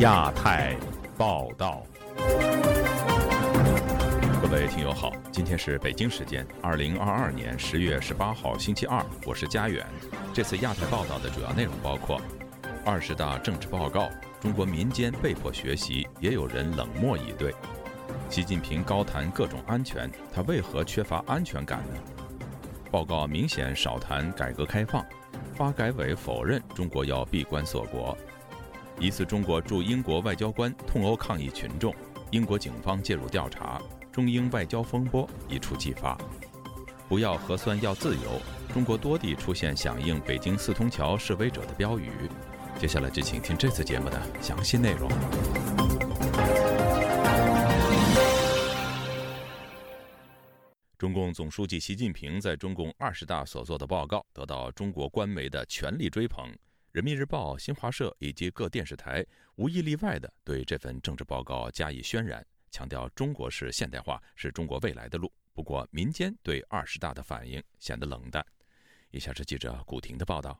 亚太报道，各位听友好，今天是北京时间二零二二年十月十八号星期二，我是佳远。这次亚太报道的主要内容包括：二十大政治报告，中国民间被迫学习，也有人冷漠以对；习近平高谈各种安全，他为何缺乏安全感呢？报告明显少谈改革开放，发改委否认中国要闭关锁国。疑似中国驻英国外交官痛殴抗议群众，英国警方介入调查，中英外交风波一触即发。不要核酸要自由，中国多地出现响应北京四通桥示威者的标语。接下来就请听这次节目的详细内容。中共总书记习近平在中共二十大所做的报告得到中国官媒的全力追捧。人民日报、新华社以及各电视台无一例外地对这份政治报告加以渲染，强调中国式现代化是中国未来的路。不过，民间对二十大的反应显得冷淡。以下是记者古婷的报道：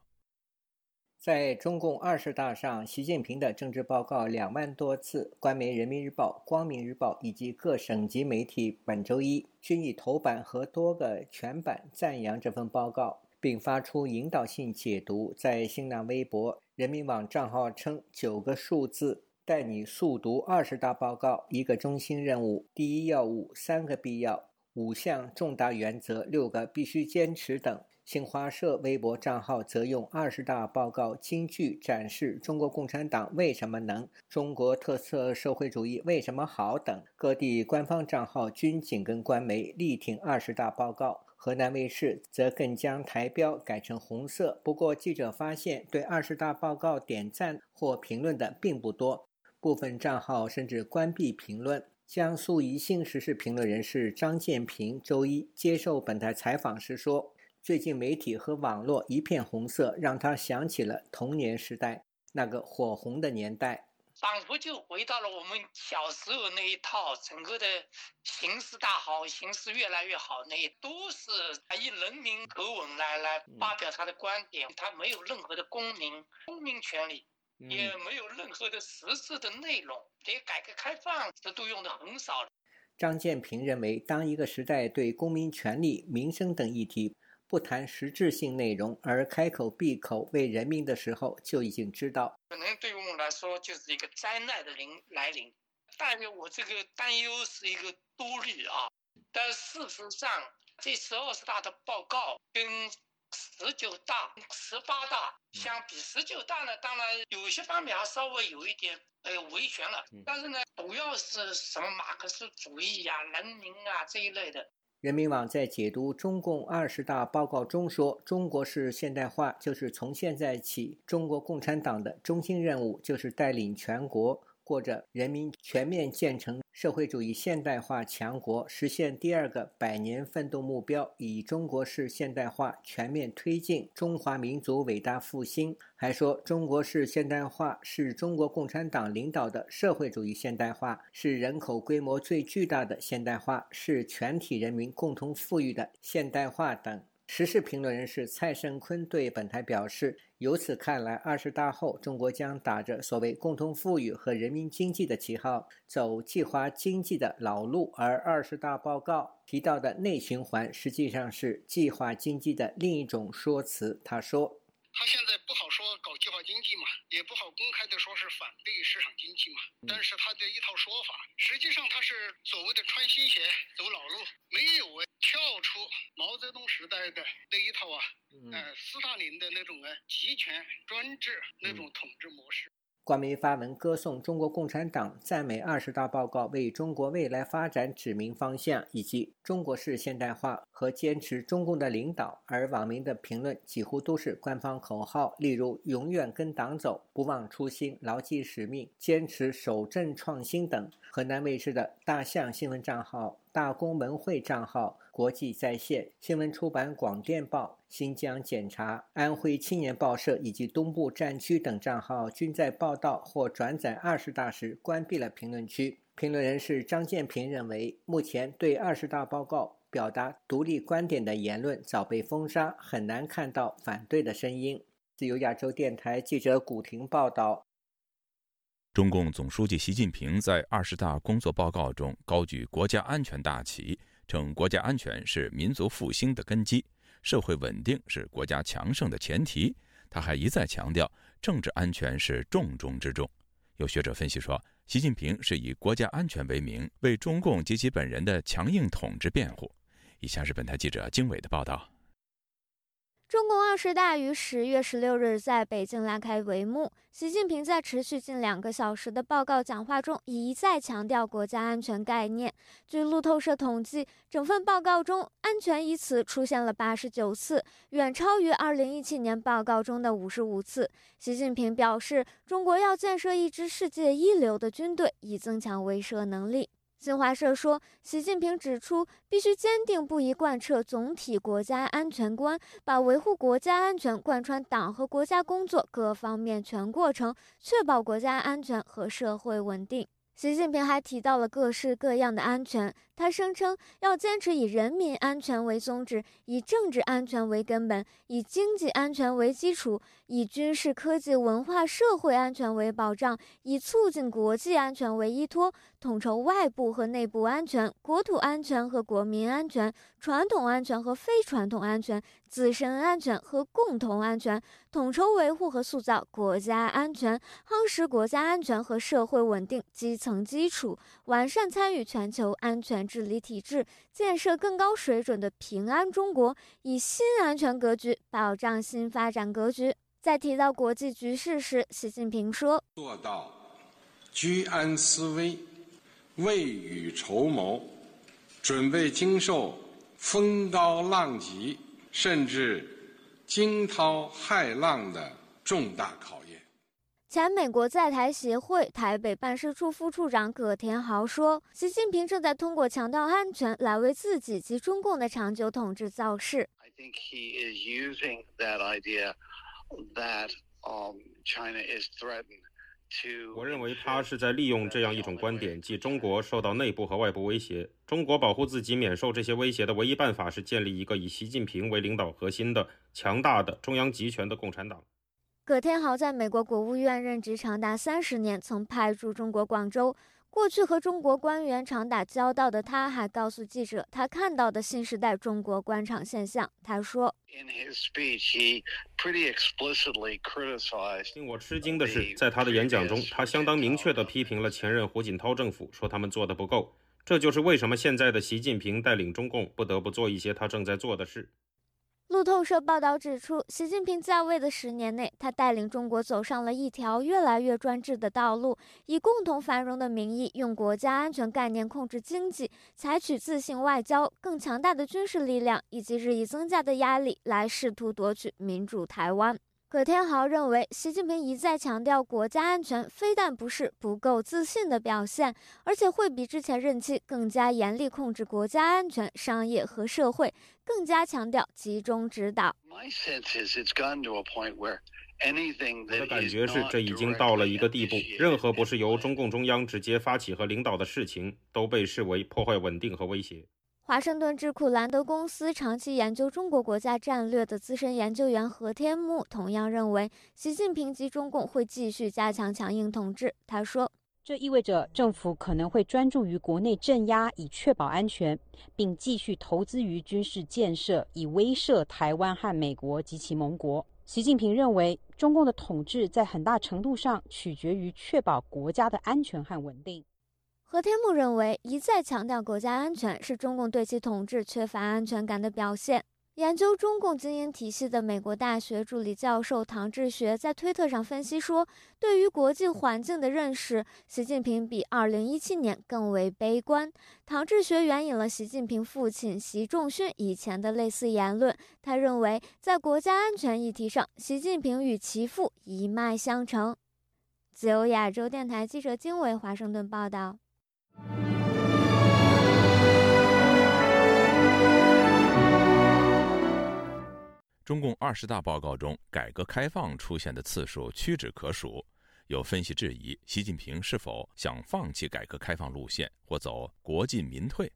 在中共二十大上，习近平的政治报告两万多次，官媒人民日报、光明日报以及各省级媒体本周一均以头版和多个全版赞扬这份报告。并发出引导性解读，在新浪微博、人民网账号称：“九个数字带你速读二十大报告，一个中心任务，第一要务，三个必要，五项重大原则，六个必须坚持等。”新华社微博账号则用二十大报告金句展示中国共产党为什么能、中国特色社会主义为什么好等。各地官方账号均紧跟官媒，力挺二十大报告。河南卫视则更将台标改成红色。不过，记者发现，对二十大报告点赞或评论的并不多，部分账号甚至关闭评论。江苏宜兴时事评论人士张建平周一接受本台采访时说：“最近媒体和网络一片红色，让他想起了童年时代那个火红的年代。”仿佛就回到了我们小时候那一套，整个的形势大好，形势越来越好，那都是以人民口吻来来发表他的观点，他没有任何的公民公民权利，也没有任何的实质的内容，连改革开放这都用的很少。张建平认为，当一个时代对公民权利、民生等议题。不谈实质性内容而开口闭口为人民的时候，就已经知道，可能对于我们来说就是一个灾难的临来临。但是我这个担忧是一个多虑啊。但事实上，这次二十大的报告跟十九大、十八大相比，十九大呢，当然有些方面还稍微有一点呃维权了，但是呢，主要是什么马克思主义呀、人民啊这一类的。人民网在解读中共二十大报告中说：“中国式现代化就是从现在起，中国共产党的中心任务就是带领全国。”过着人民全面建成社会主义现代化强国，实现第二个百年奋斗目标，以中国式现代化全面推进中华民族伟大复兴。还说，中国式现代化是中国共产党领导的社会主义现代化，是人口规模最巨大的现代化，是全体人民共同富裕的现代化等。时事评论人士蔡胜坤对本台表示：“由此看来，二十大后，中国将打着所谓共同富裕和人民经济的旗号，走计划经济的老路。而二十大报告提到的内循环，实际上是计划经济的另一种说辞。”他说。他现在不好搞计划经济嘛，也不好公开的说是反对市场经济嘛。但是他的一套说法，实际上他是所谓的穿新鞋走老路，没有跳出毛泽东时代的那一套啊，呃，斯大林的那种啊集权专制那种统治模式。官媒发文歌颂中国共产党，赞美二十大报告为中国未来发展指明方向，以及中国式现代化和坚持中共的领导。而网民的评论几乎都是官方口号，例如“永远跟党走”“不忘初心”“牢记使命”“坚持守正创新”等。河南卫视的大象新闻账号。大公文汇账号、国际在线新闻出版广电报、新疆检察、安徽青年报社以及东部战区等账号均在报道或转载二十大时关闭了评论区。评论人士张建平认为，目前对二十大报告表达独立观点的言论早被封杀，很难看到反对的声音。自由亚洲电台记者古婷报道。中共总书记习近平在二十大工作报告中高举国家安全大旗，称国家安全是民族复兴的根基，社会稳定是国家强盛的前提。他还一再强调，政治安全是重中之重。有学者分析说，习近平是以国家安全为名，为中共及其本人的强硬统治辩护。以下是本台记者经纬的报道。中共二十大于十月十六日在北京拉开帷幕。习近平在持续近两个小时的报告讲话中，一再强调国家安全概念。据路透社统计，整份报告中“安全”一词出现了八十九次，远超于二零一七年报告中的五十五次。习近平表示，中国要建设一支世界一流的军队，以增强威慑能力。新华社说，习近平指出，必须坚定不移贯彻总体国家安全观，把维护国家安全贯穿党和国家工作各方面全过程，确保国家安全和社会稳定。习近平还提到了各式各样的安全。他声称要坚持以人民安全为宗旨，以政治安全为根本，以经济安全为基础，以军事、科技、文化、社会安全为保障，以促进国际安全为依托，统筹外部和内部安全、国土安全和国民安全、传统安全和非传统安全、自身安全和共同安全，统筹维护和塑造国家安全，夯实国家安全和社会稳定基层基础，完善参与全球安全。治理体制，建设更高水准的平安中国，以新安全格局保障新发展格局。在提到国际局势时，习近平说：“做到居安思危、未雨绸缪，准备经受风高浪急，甚至惊涛骇浪的重大考。”前美国在台协会台北办事处副处长葛田豪说：“习近平正在通过强调安全来为自己及中共的长久统治造势。”我认为他是在利用这样一种观点，即中国受到内部和外部威胁。中国保护自己免受这些威胁的唯一办法是建立一个以习近平为领导核心的强大的中央集权的共产党。葛天豪在美国国务院任职长达三十年，曾派驻中国广州。过去和中国官员常打交道的他，还告诉记者他看到的新时代中国官场现象。他说：“In his speech, he pretty explicitly criticized：“ 令我吃惊的是，在他的演讲中，他相当明确地批评了前任胡锦涛政府，说他们做的不够。这就是为什么现在的习近平带领中共不得不做一些他正在做的事。”路透社报道指出，习近平在位的十年内，他带领中国走上了一条越来越专制的道路，以共同繁荣的名义，用国家安全概念控制经济，采取自信外交、更强大的军事力量以及日益增加的压力，来试图夺取民主台湾。葛天豪认为，习近平一再强调国家安全，非但不是不够自信的表现，而且会比之前任期更加严厉控制国家安全、商业和社会，更加强调集中指导。我的感觉是，这已经到了一个地步，任何不是由中共中央直接发起和领导的事情，都被视为破坏稳定和威胁。华盛顿智库兰德公司长期研究中国国家战略的资深研究员何天木同样认为，习近平及中共会继续加强强硬统治。他说：“这意味着政府可能会专注于国内镇压，以确保安全，并继续投资于军事建设，以威慑台湾和美国及其盟国。”习近平认为，中共的统治在很大程度上取决于确保国家的安全和稳定。何天木认为，一再强调国家安全是中共对其统治缺乏安全感的表现。研究中共精英体系的美国大学助理教授唐志学在推特上分析说：“对于国际环境的认识，习近平比2017年更为悲观。”唐志学援引了习近平父亲习仲勋以前的类似言论，他认为，在国家安全议题上，习近平与其父一脉相承。自由亚洲电台记者金伟华盛顿报道。中共二十大报告中，改革开放出现的次数屈指可数。有分析质疑，习近平是否想放弃改革开放路线，或走国进民退？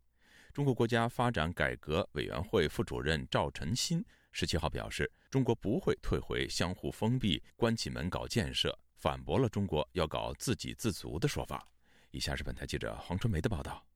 中国国家发展改革委员会副主任赵晨新十七号表示，中国不会退回相互封闭、关起门搞建设。反驳了中国要搞自给自足的说法。以下是本台记者黄春梅的报道。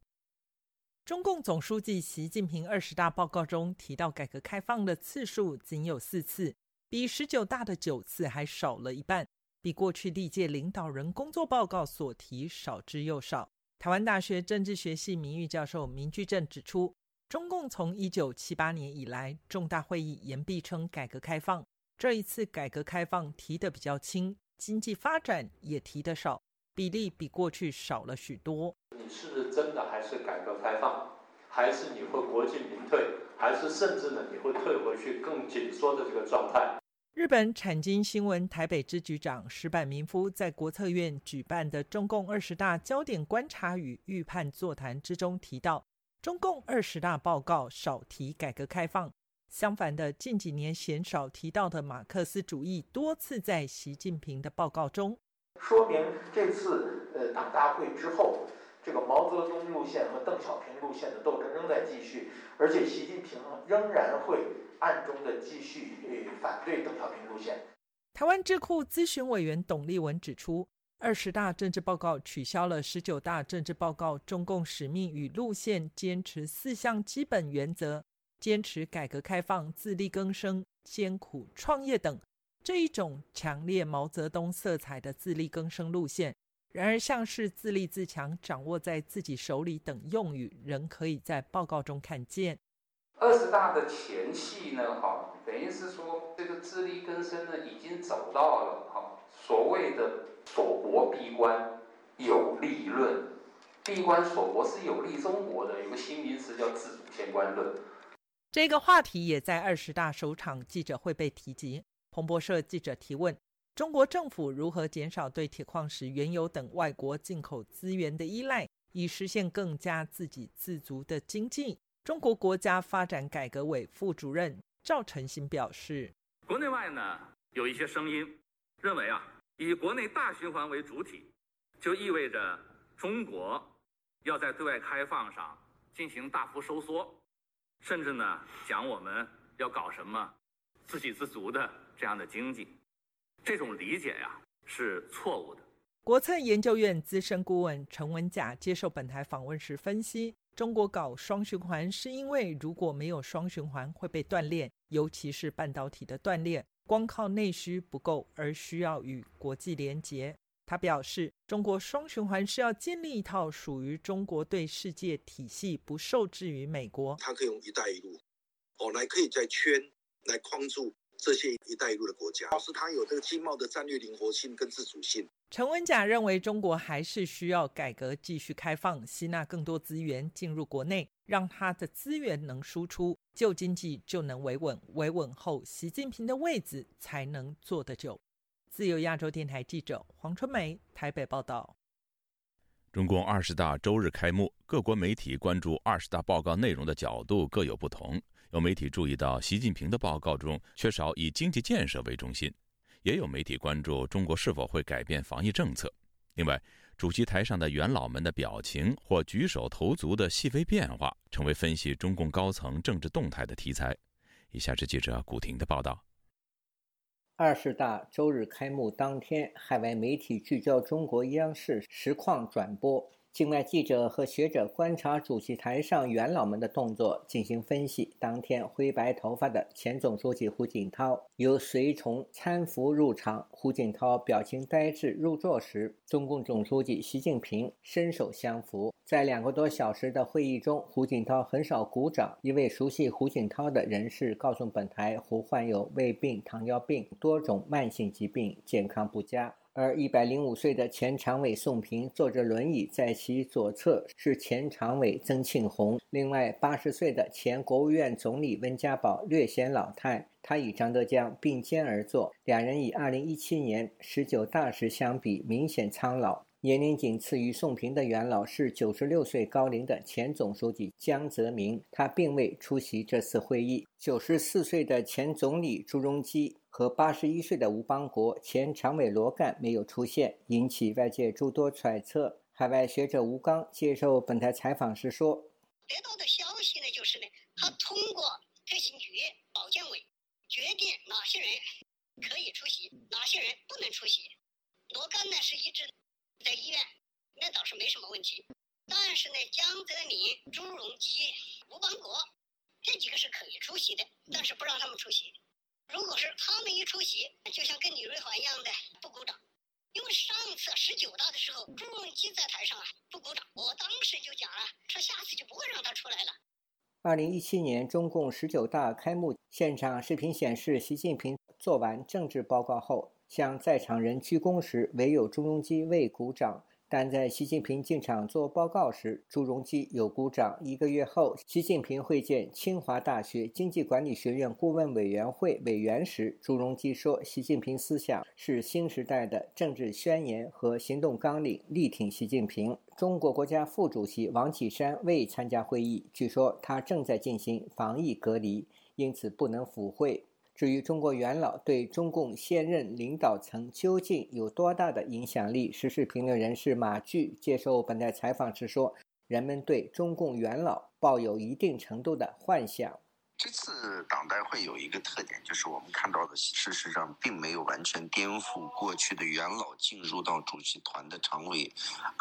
中共总书记习近平二十大报告中提到改革开放的次数仅有四次，比十九大的九次还少了一半，比过去历届领导人工作报告所提少之又少。台湾大学政治学系名誉教授明居正指出，中共从一九七八年以来，重大会议言必称改革开放，这一次改革开放提的比较轻，经济发展也提的少。比例比过去少了许多。你是真的还是改革开放，还是你会国进民退，还是甚至呢你会退回去更紧缩的这个状态？日本产经新闻台北支局长石坂明夫在国策院举办的中共二十大焦点观察与预判座谈之中提到，中共二十大报告少提改革开放，相反的，近几年鲜少提到的马克思主义多次在习近平的报告中。说明这次呃党大会之后，这个毛泽东路线和邓小平路线的斗争仍在继续，而且习近平仍然会暗中的继续反对邓小平路线。台湾智库咨询委员董立文指出，二十大政治报告取消了十九大政治报告中共使命与路线，坚持四项基本原则，坚持改革开放、自力更生、艰苦创业等。这一种强烈毛泽东色彩的自力更生路线，然而像是自立自强、掌握在自己手里等用语，仍可以在报告中看见。二十大的前戏呢，哈，等于是说这个自力更生呢，已经走到了哈所谓的锁国闭关有利论，闭关锁国是有利中国的，有个新名词叫自主监关论。这个话题也在二十大首场记者会被提及。彭博社记者提问：中国政府如何减少对铁矿石、原油等外国进口资源的依赖，以实现更加自给自足的经济？中国国家发展改革委副主任赵成新表示：国内外呢有一些声音认为啊，以国内大循环为主体，就意味着中国要在对外开放上进行大幅收缩，甚至呢讲我们要搞什么自给自足的。这样的经济，这种理解呀是错误的。国策研究院资深顾问陈文甲接受本台访问时分析，中国搞双循环是因为如果没有双循环会被断裂，尤其是半导体的断裂，光靠内需不够，而需要与国际连结。他表示，中国双循环是要建立一套属于中国对世界体系，不受制于美国。他可以用“一带一路”哦来可以在圈来框住。这些“一带一路”的国家，是它有这个经贸的战略灵活性跟自主性。陈文甲认为，中国还是需要改革，继续开放，吸纳更多资源进入国内，让它的资源能输出，旧经济就能维稳，维稳后，习近平的位子才能坐得久。自由亚洲电台记者黄春梅台北报道。中共二十大周日开幕，各国媒体关注二十大报告内容的角度各有不同。有媒体注意到，习近平的报告中缺少以经济建设为中心；也有媒体关注中国是否会改变防疫政策。另外，主席台上的元老们的表情或举手投足的细微变化，成为分析中共高层政治动态的题材。以下是记者古婷的报道：二十大周日开幕当天，海外媒体聚焦中国央视实况转播。境外记者和学者观察主席台上元老们的动作，进行分析。当天，灰白头发的前总书记胡锦涛由随从搀扶入场。胡锦涛表情呆滞入座时，中共总书记习近平伸手相扶。在两个多小时的会议中，胡锦涛很少鼓掌。一位熟悉胡锦涛的人士告诉本台，胡患有胃病、糖尿病多种慢性疾病，健康不佳。而一百零五岁的前常委宋平坐着轮椅，在其左侧是前常委曾庆红。另外，八十岁的前国务院总理温家宝略显老态，他与张德江并肩而坐，两人以二零一七年十九大时相比，明显苍老。年龄仅次于宋平的元老是九十六岁高龄的前总书记江泽民，他并未出席这次会议。九十四岁的前总理朱镕基。和八十一岁的吴邦国前常委罗干没有出现，引起外界诸多揣测。海外学者吴刚接受本台采访时说：“得到的消息呢，就是呢，他通过特勤局、保监委决定哪些人可以出席，哪些人不能出席。罗干呢是一直在医院，那倒是没什么问题。但是呢，江泽民、朱镕基、吴邦国这几个是可以出席的，但是不让他们出席。如果是他们一出席，就像跟李瑞环一样的不鼓掌。因为上次十九大的时候，朱镕基在台上啊不鼓掌，我当时就讲了，说下次就不会让他出来了。二零一七年中共十九大开幕现场视频显示，习近平做完政治报告后，向在场人鞠躬时，唯有朱镕基未鼓掌。但在习近平进场做报告时，朱镕基有鼓掌。一个月后，习近平会见清华大学经济管理学院顾问委员会委员时，朱镕基说：“习近平思想是新时代的政治宣言和行动纲领，力挺习近平。”中国国家副主席王岐山未参加会议，据说他正在进行防疫隔离，因此不能赴会。至于中国元老对中共现任领导层究竟有多大的影响力，时事评论人士马骏接受本台采访时说：“人们对中共元老抱有一定程度的幻想。这次党代会有一个特点，就是我们看到的，事实上并没有完全颠覆过去的元老进入到主席团的常委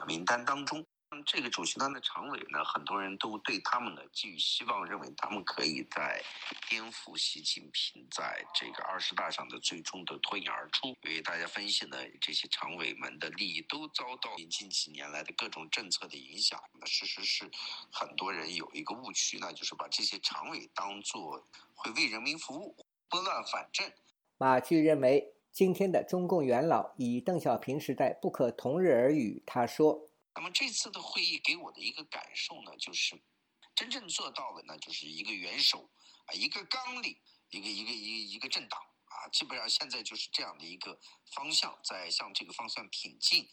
名单当中。”这个主席团的常委呢，很多人都对他们呢寄予希望，认为他们可以在颠覆习近平在这个二十大上的最终的脱颖而出。因为大家分析呢，这些常委们的利益都遭到近几年来的各种政策的影响。那事实是，很多人有一个误区那，就是把这些常委当做会为人民服务、拨乱反正。马骏认为，今天的中共元老与邓小平时代不可同日而语。他说。那么这次的会议给我的一个感受呢，就是真正做到的呢，就是一个元首啊，一个纲领，一个一个一一个政党啊，基本上现在就是这样的一个方向，在向这个方向挺进。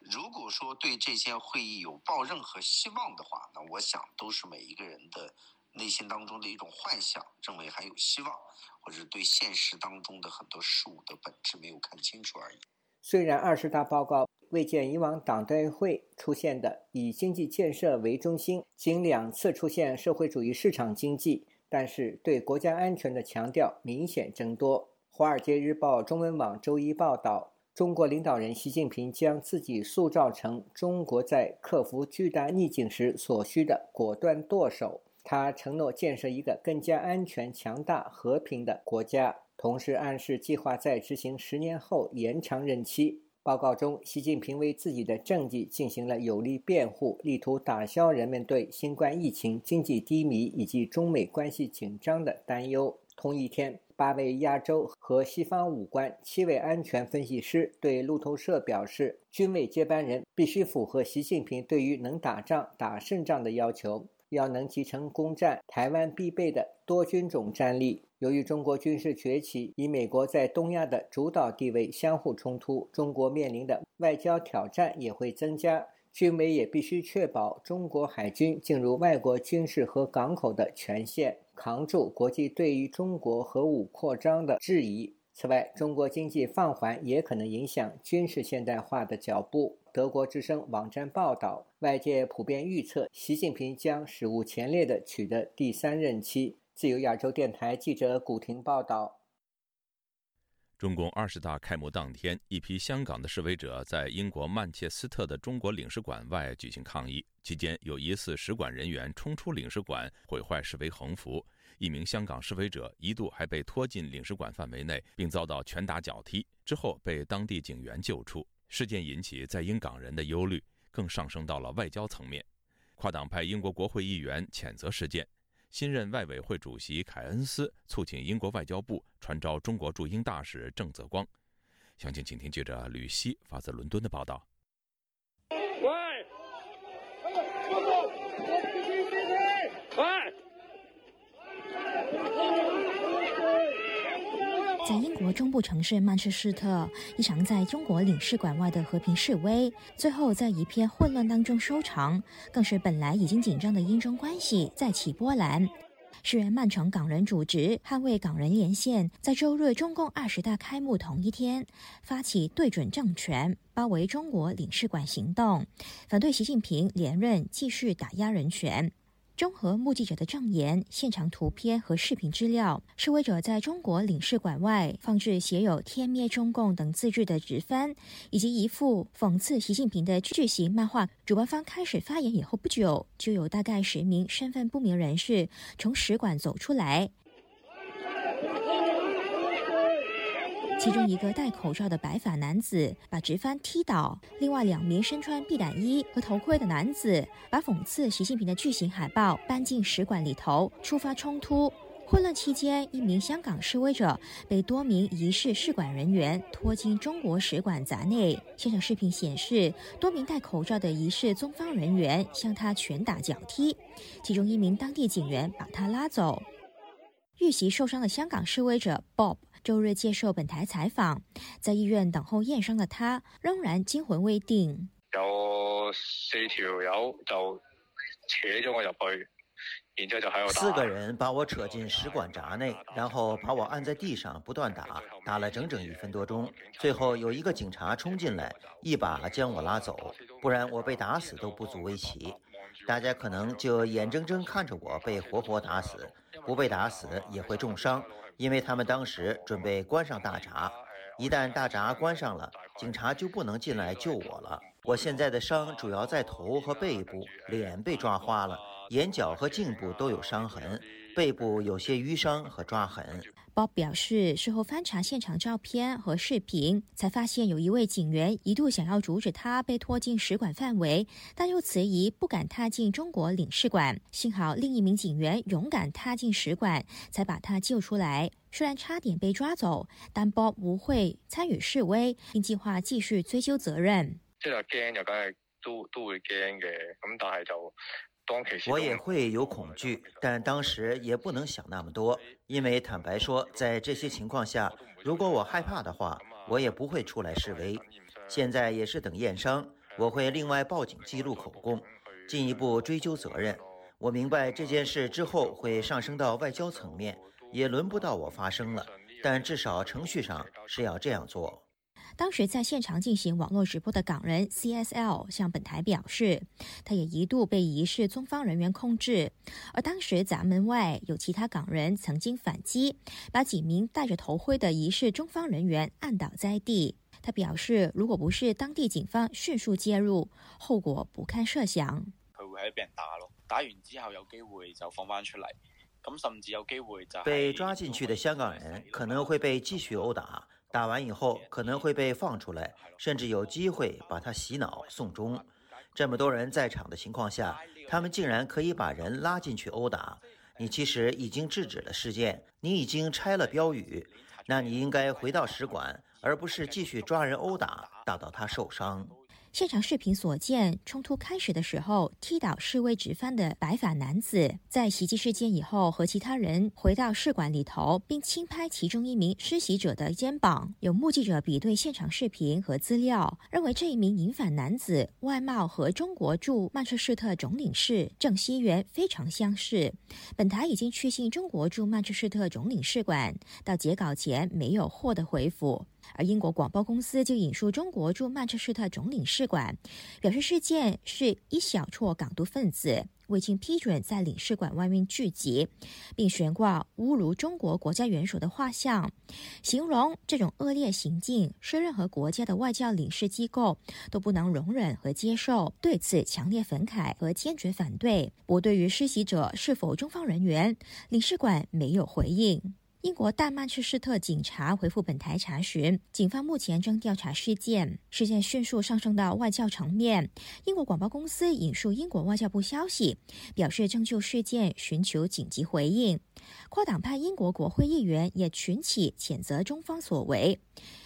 如果说对这些会议有抱任何希望的话，那我想都是每一个人的内心当中的一种幻想，认为还有希望，或者对现实当中的很多事物的本质没有看清楚而已。虽然二十大报告。未见以往党代会出现的以经济建设为中心，仅两次出现社会主义市场经济，但是对国家安全的强调明显增多。《华尔街日报》中文网周一报道，中国领导人习近平将自己塑造成中国在克服巨大逆境时所需的果断舵手。他承诺建设一个更加安全、强大、和平的国家，同时暗示计划在执行十年后延长任期。报告中，习近平为自己的政绩进行了有力辩护，力图打消人们对新冠疫情、经济低迷以及中美关系紧张的担忧。同一天，八位亚洲和西方武官、七位安全分析师对路透社表示，军委接班人必须符合习近平对于能打仗、打胜仗的要求，要能集成攻占台湾必备的多军种战力。由于中国军事崛起与美国在东亚的主导地位相互冲突，中国面临的外交挑战也会增加。军委也必须确保中国海军进入外国军事和港口的权限，扛住国际对于中国核武扩张的质疑。此外，中国经济放缓也可能影响军事现代化的脚步。德国之声网站报道，外界普遍预测，习近平将史无前例地取得第三任期。自由亚洲电台记者古婷报道：中共二十大开幕当天，一批香港的示威者在英国曼彻斯特的中国领事馆外举行抗议，期间有疑似使馆人员冲出领事馆，毁坏示威横幅。一名香港示威者一度还被拖进领事馆范围内，并遭到拳打脚踢，之后被当地警员救出。事件引起在英港人的忧虑，更上升到了外交层面。跨党派英国国会议员谴责事件。新任外委会主席凯恩斯促请英国外交部传召中国驻英大使郑泽光。详情，请听记者吕希发自伦敦的报道。在英国中部城市曼彻斯特，一场在中国领事馆外的和平示威，最后在一片混乱当中收场，更是本来已经紧张的英中关系再起波澜。是曼城港人组织捍卫港人连线，在周日中共二十大开幕同一天，发起对准政权、包围中国领事馆行动，反对习近平连任，继续打压人权。综合目击者的证言、现场图片和视频资料，示威者在中国领事馆外放置写有“天灭中共”等字句的纸帆，以及一幅讽刺习近平的巨型漫画。主办方开始发言以后不久，就有大概十名身份不明人士从使馆走出来。其中一个戴口罩的白发男子把直幡踢倒，另外两名身穿避弹衣和头盔的男子把讽刺习近平的巨型海报搬进使馆里头，触发冲突。混乱期间，一名香港示威者被多名疑似使馆人员拖进中国使馆闸内。现场视频显示，多名戴口罩的疑似中方人员向他拳打脚踢，其中一名当地警员把他拉走。遇袭受伤的香港示威者 Bob。周日接受本台采访，在医院等候验伤的他仍然惊魂未定。有四条友就扯咗我入去，然之后就喺度打。四个人把我扯进食管闸内，然后把我按在地上不断打，打了整整一分多钟。最后有一个警察冲进来，一把将我拉走，不然我被打死都不足为奇。大家可能就眼睁睁看着我被活活打死，不被打死也会重伤。因为他们当时准备关上大闸，一旦大闸关上了，警察就不能进来救我了。我现在的伤主要在头和背部，脸被抓花了，眼角和颈部都有伤痕，背部有些淤伤和抓痕。Bob 表示，事后翻查现场照片和视频，才发现有一位警员一度想要阻止他被拖进使馆范围，但又迟疑不敢踏进中国领事馆。幸好另一名警员勇敢踏进使馆，才把他救出来。虽然差点被抓走，但 Bob 不会参与示威，并计划继续追究责任。即係驚就梗係都都會驚嘅，咁但係就。我也会有恐惧，但当时也不能想那么多，因为坦白说，在这些情况下，如果我害怕的话，我也不会出来示威。现在也是等验伤，我会另外报警记录口供，进一步追究责任。我明白这件事之后会上升到外交层面，也轮不到我发声了，但至少程序上是要这样做。当时在现场进行网络直播的港人 CSL 向本台表示，他也一度被疑似中方人员控制，而当时闸门外有其他港人曾经反击，把几名戴着头盔的疑似中方人员按倒在地。他表示，如果不是当地警方迅速介入，后果不堪设想。佢会喺俾人打咯，打完之后有机会就放翻出嚟，咁甚至有机会就被抓进去的香港人可能会被继续殴打。打完以后可能会被放出来，甚至有机会把他洗脑送终。这么多人在场的情况下，他们竟然可以把人拉进去殴打。你其实已经制止了事件，你已经拆了标语，那你应该回到使馆，而不是继续抓人殴打，打到他受伤。现场视频所见，冲突开始的时候，踢倒示威直幡的白发男子，在袭击事件以后，和其他人回到试馆里头，并轻拍其中一名施袭者的肩膀。有目击者比对现场视频和资料，认为这一名银发男子外貌和中国驻曼彻斯特总领事郑熙元非常相似。本台已经去信中国驻曼彻斯特总领事馆，到截稿前没有获得回复。而英国广播公司就引述中国驻曼彻斯特总领事馆表示，事件是一小撮港独分子未经批准在领事馆外面聚集，并悬挂侮辱中国国家元首的画像，形容这种恶劣行径是任何国家的外交领事机构都不能容忍和接受，对此强烈愤慨和坚决反对。不，对于施袭者是否中方人员，领事馆没有回应。英国大曼彻斯特警察回复本台查询，警方目前正调查事件。事件迅速上升到外交层面。英国广播公司引述英国外交部消息，表示正就事件寻求紧急回应。跨党派英国国会议员也群起谴责中方所为。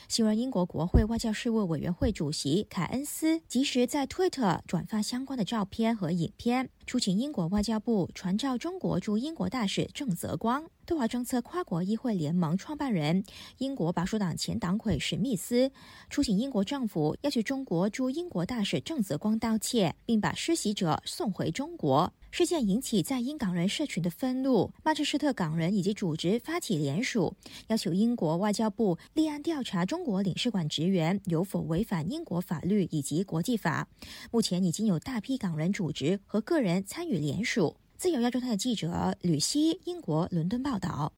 新任英国国会外交事务委员会主席凯恩斯及时在推特转发相关的照片和影片，出请英国外交部传召中国驻英国大使郑泽光。对华政策跨国议会联盟创办人、英国保守党前党魁史密斯出请英国政府要求中国驻英国大使郑泽光道歉，并把施袭者送回中国。事件引起在英港人社群的愤怒，曼彻斯特港人以及组织发起联署，要求英国外交部立案调查中国领事馆职员有否违反英国法律以及国际法。目前已经有大批港人组织和个人参与联署。自由亚洲台的记者吕希，英国伦敦报道。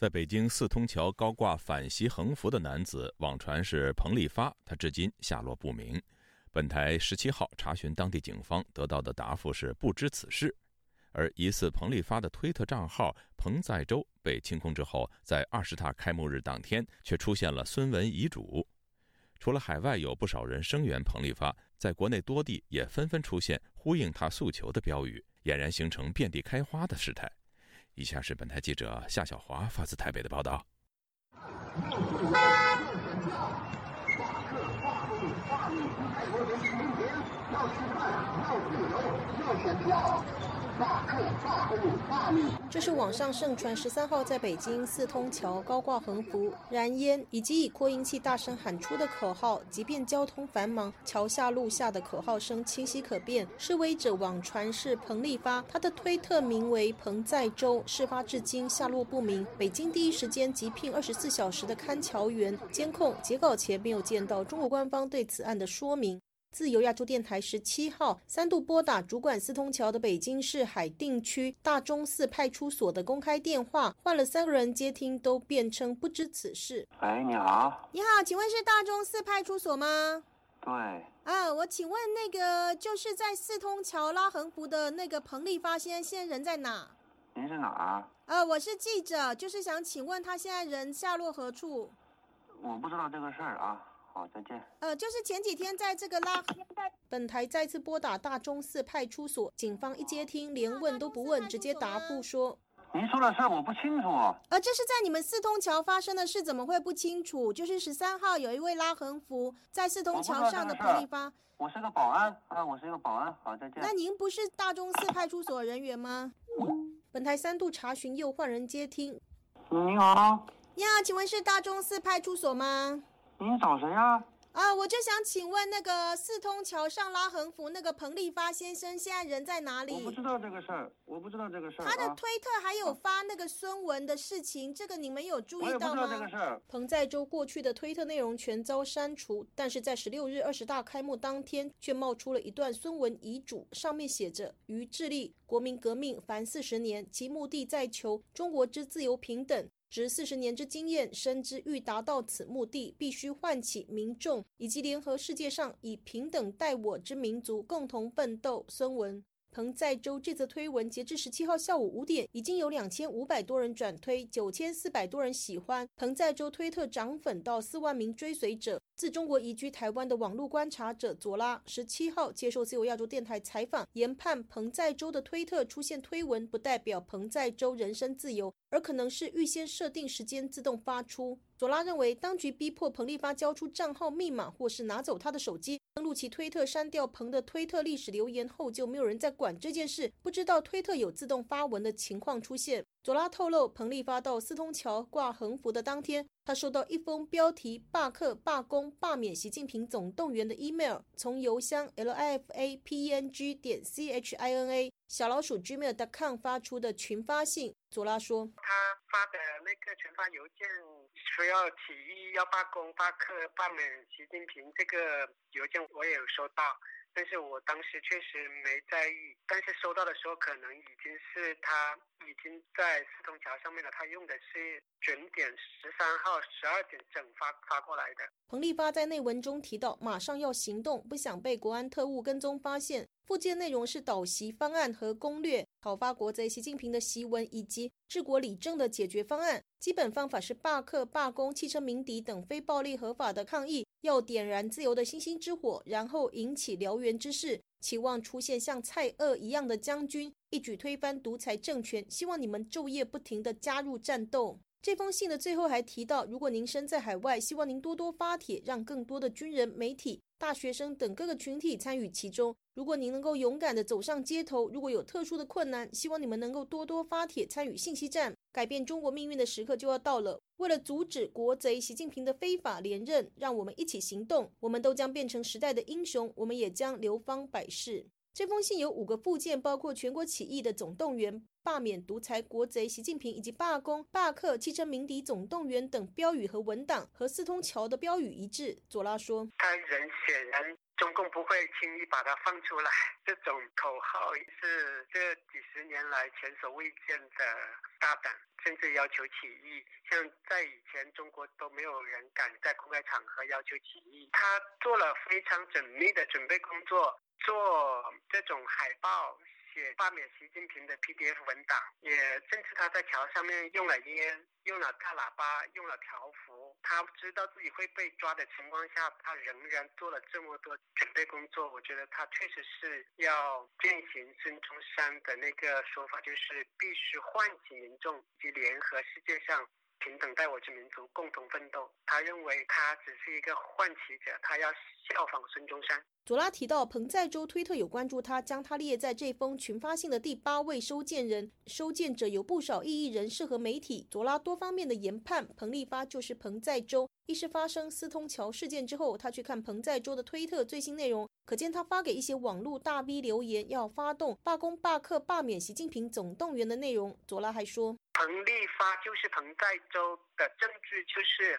在北京四通桥高挂反袭横幅的男子，网传是彭立发，他至今下落不明。本台十七号查询当地警方得到的答复是不知此事，而疑似彭立发的推特账号“彭在洲”被清空之后，在二十大开幕日当天却出现了孙文遗嘱。除了海外有不少人声援彭立发，在国内多地也纷纷出现呼应他诉求的标语，俨然形成遍地开花的事态。以下是本台记者夏小华发自台北的报道。这是网上盛传十三号在北京四通桥高挂横幅、燃烟以及以扩音器大声喊出的口号，即便交通繁忙，桥下路下的口号声清晰可辨。示威者网传是彭立发，他的推特名为彭在洲，事发至今下落不明。北京第一时间急聘二十四小时的看桥员监控，截稿前没有见到中国官方对此案的说明。自由亚洲电台十七号三度拨打主管四通桥的北京市海淀区大钟寺派出所的公开电话，换了三个人接听，都辩称不知此事。喂，你好。你好，请问是大钟寺派出所吗？对。啊，我请问那个就是在四通桥拉横幅的那个彭丽发先生，现在人在哪？您是哪儿？呃，我是记者，就是想请问他现在人下落何处？我不知道这个事儿啊。好，再见。呃，就是前几天在这个拉，本台再次拨打大钟寺派出所，警方一接听，连问都不问，直接答复说：“您说的事我不清楚。”呃，这是在你们四通桥发生的事，怎么会不清楚？就是十三号有一位拉横幅在四通桥上的彭立发。我是个保安啊，我是一个保安。好，再见。那您不是大钟寺派出所人员吗？本台三度查询又换人接听。你好。你好，请问是大钟寺派出所吗？您找谁呀？啊，我就想请问那个四通桥上拉横幅那个彭立发先生现在人在哪里？我不知道这个事儿，我不知道这个事儿。他的推特还有发那个孙文的事情，这个你们有注意到吗？我不知道这个事儿。彭在洲过去的推特内容全遭删除，但是在十六日二十大开幕当天，却冒出了一段孙文遗嘱，上面写着：“于致力国民革命凡四十年，其目的在求中国之自由平等。”值四十年之经验，深知欲达到此目的，必须唤起民众以及联合世界上以平等待我之民族共同奋斗。孙文。彭在洲这则推文，截至十七号下午五点，已经有两千五百多人转推，九千四百多人喜欢。彭在洲推特涨粉到四万名追随者。自中国移居台湾的网络观察者佐拉，十七号接受自由亚洲电台采访，研判彭在洲的推特出现推文，不代表彭在洲人身自由，而可能是预先设定时间自动发出。佐拉认为，当局逼迫彭立发交出账号密码，或是拿走他的手机，登录其推特，删掉彭的推特历史留言后，就没有人在管这件事。不知道推特有自动发文的情况出现。佐拉透露，彭立发到四通桥挂横幅的当天，他收到一封标题“罢课、罢工、罢免习近平总动员”的 email，从邮箱 l i f a p e n g 点 c h i n a 小老鼠 gmail.com 发出的群发信。佐拉说，他发的那个群发邮件说要起义、要罢工、罢课、罢免习近平，这个邮件我也有收到。但是我当时确实没在意，但是收到的时候可能已经是他已经在四通桥上面了，他用的是准点十三号十二点整发发过来的。彭立发在内文中提到，马上要行动，不想被国安特务跟踪发现。附件内容是导袭方案和攻略，讨伐国贼习近平的檄文以及治国理政的解决方案。基本方法是罢课、罢工、汽车鸣笛等非暴力合法的抗议，要点燃自由的星星之火，然后引起燎原之势，期望出现像蔡锷一样的将军，一举推翻独裁政权。希望你们昼夜不停地加入战斗。这封信的最后还提到，如果您身在海外，希望您多多发帖，让更多的军人、媒体。大学生等各个群体参与其中。如果您能够勇敢地走上街头，如果有特殊的困难，希望你们能够多多发帖参与信息站。改变中国命运的时刻就要到了。为了阻止国贼习近平的非法连任，让我们一起行动。我们都将变成时代的英雄，我们也将流芳百世。这封信有五个附件，包括全国起义的总动员、罢免独裁国贼习近平以及罢工、罢课、汽车鸣笛总动员等标语和文档，和四通桥的标语一致。佐拉说：“他人显然。”中共不会轻易把它放出来，这种口号是这几十年来前所未见的大胆，甚至要求起义。像在以前，中国都没有人敢在公开场合要求起义。他做了非常缜密的准备工作，做这种海报。写罢免习近平的 PDF 文档，也甚至他在桥上面用了烟，用了大喇叭，用了条幅。他知道自己会被抓的情况下，他仍然做了这么多准备工作。我觉得他确实是要践行孙中山的那个说法，就是必须唤起民众及联合世界上平等待我之民族共同奋斗。他认为他只是一个唤起者，他要效仿孙中山。佐拉提到，彭在洲推特有关注他，将他列在这封群发信的第八位收件人。收件者有不少异议人士和媒体。佐拉多方面的研判，彭立发就是彭在洲。一是发生斯通桥事件之后，他去看彭在洲的推特最新内容，可见他发给一些网络大 V 留言，要发动罢工、罢课、罢免习近平总动员的内容。佐拉还说，彭立发就是彭在州的证据，就是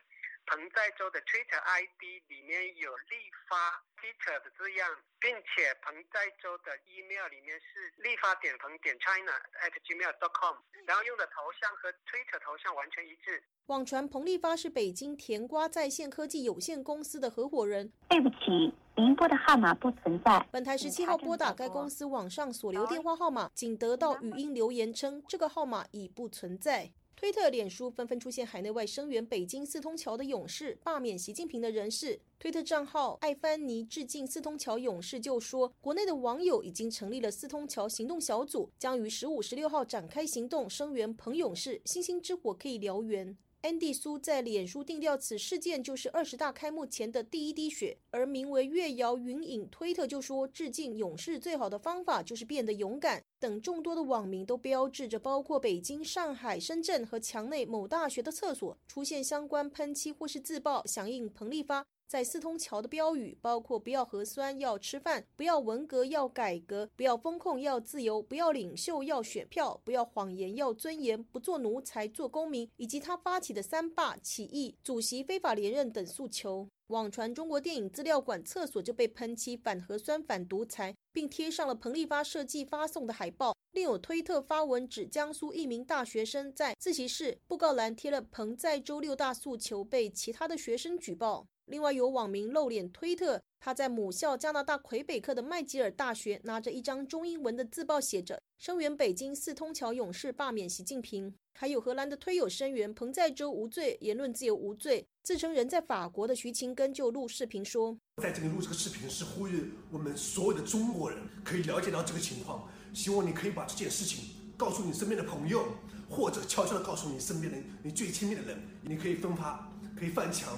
彭在洲的 Twitter ID 里面有立发。Twitter 的字样，并且彭在洲的 email 里面是立发点彭点 china at gmail dot com，然后用的头像和 Twitter 头像完全一致。网传彭立发是北京甜瓜在线科技有限公司的合伙人。对不起，您拨的号码不存在。本台十七号拨打该公司网上所留电话号码，仅得到语音留言称这个号码已不存在。推特、脸书纷纷出现海内外声援北京四通桥的勇士、罢免习近平的人士。推特账号艾凡尼致敬四通桥勇士就说，国内的网友已经成立了四通桥行动小组，将于十五、十六号展开行动，声援彭勇士，星星之火可以燎原。Andy 苏在脸书定调，此事件就是二十大开幕前的第一滴血。而名为月摇云影推特就说，致敬勇士最好的方法就是变得勇敢。等众多的网民都标志着，包括北京、上海、深圳和墙内某大学的厕所出现相关喷漆或是自爆，响应彭立发。在四通桥的标语包括：不要核酸，要吃饭；不要文革，要改革；不要风控，要自由；不要领袖，要选票；不要谎言，要尊严；不做奴才，做公民。以及他发起的三罢起义、主席非法连任等诉求。网传中国电影资料馆厕所就被喷漆反核酸、反独裁，并贴上了彭立发设计发送的海报。另有推特发文指，江苏一名大学生在自习室布告栏贴了彭在周六大诉求，被其他的学生举报。另外有网民露脸推特，他在母校加拿大魁北克的麦吉尔大学拿着一张中英文的自报，写着“声援北京四通桥勇士罢免习近平”。还有荷兰的推友声援彭在洲无罪，言论自由无罪。自称人在法国的徐勤根就录视频说：“在这里录这个视频是呼吁我们所有的中国人可以了解到这个情况，希望你可以把这件事情告诉你身边的朋友，或者悄悄的告诉你身边的你最亲密的人，你可以分发，可以翻墙。”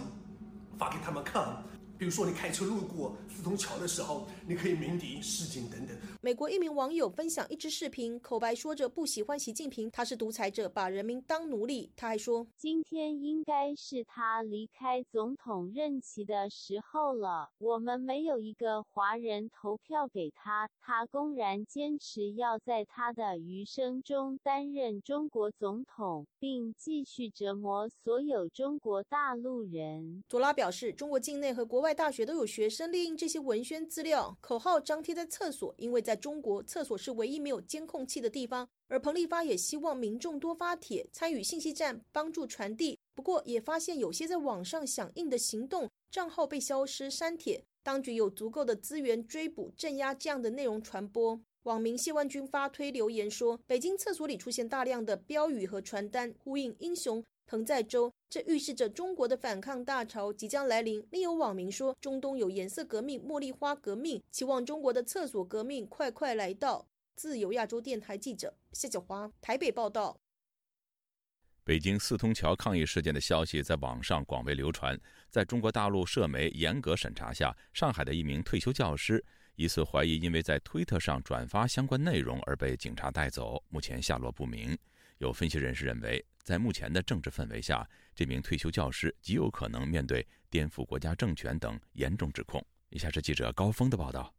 发给他们看。比如说，你开车路过四通桥的时候，你可以鸣笛示警等等。美国一名网友分享一支视频，口白说着不喜欢习近平，他是独裁者，把人民当奴隶。他还说，今天应该是他离开总统任期的时候了。我们没有一个华人投票给他，他公然坚持要在他的余生中担任中国总统，并继续折磨所有中国大陆人。佐拉表示，中国境内和国外。大学都有学生利用这些文宣资料，口号张贴在厕所，因为在在中国，厕所是唯一没有监控器的地方。而彭立发也希望民众多发帖，参与信息站，帮助传递。不过，也发现有些在网上响应的行动账号被消失删帖，当局有足够的资源追捕镇压这样的内容传播。网民谢万军发推留言说，北京厕所里出现大量的标语和传单，呼应英雄。彭在洲，这预示着中国的反抗大潮即将来临。另有网民说，中东有颜色革命、茉莉花革命，期望中国的厕所革命快快来到。自由亚洲电台记者谢小华台北报道。北京四通桥抗议事件的消息在网上广为流传，在中国大陆社媒严格审查下，上海的一名退休教师疑似怀疑因为在推特上转发相关内容而被警察带走，目前下落不明。有分析人士认为，在目前的政治氛围下，这名退休教师极有可能面对颠覆国家政权等严重指控。以下是记者高峰的报道：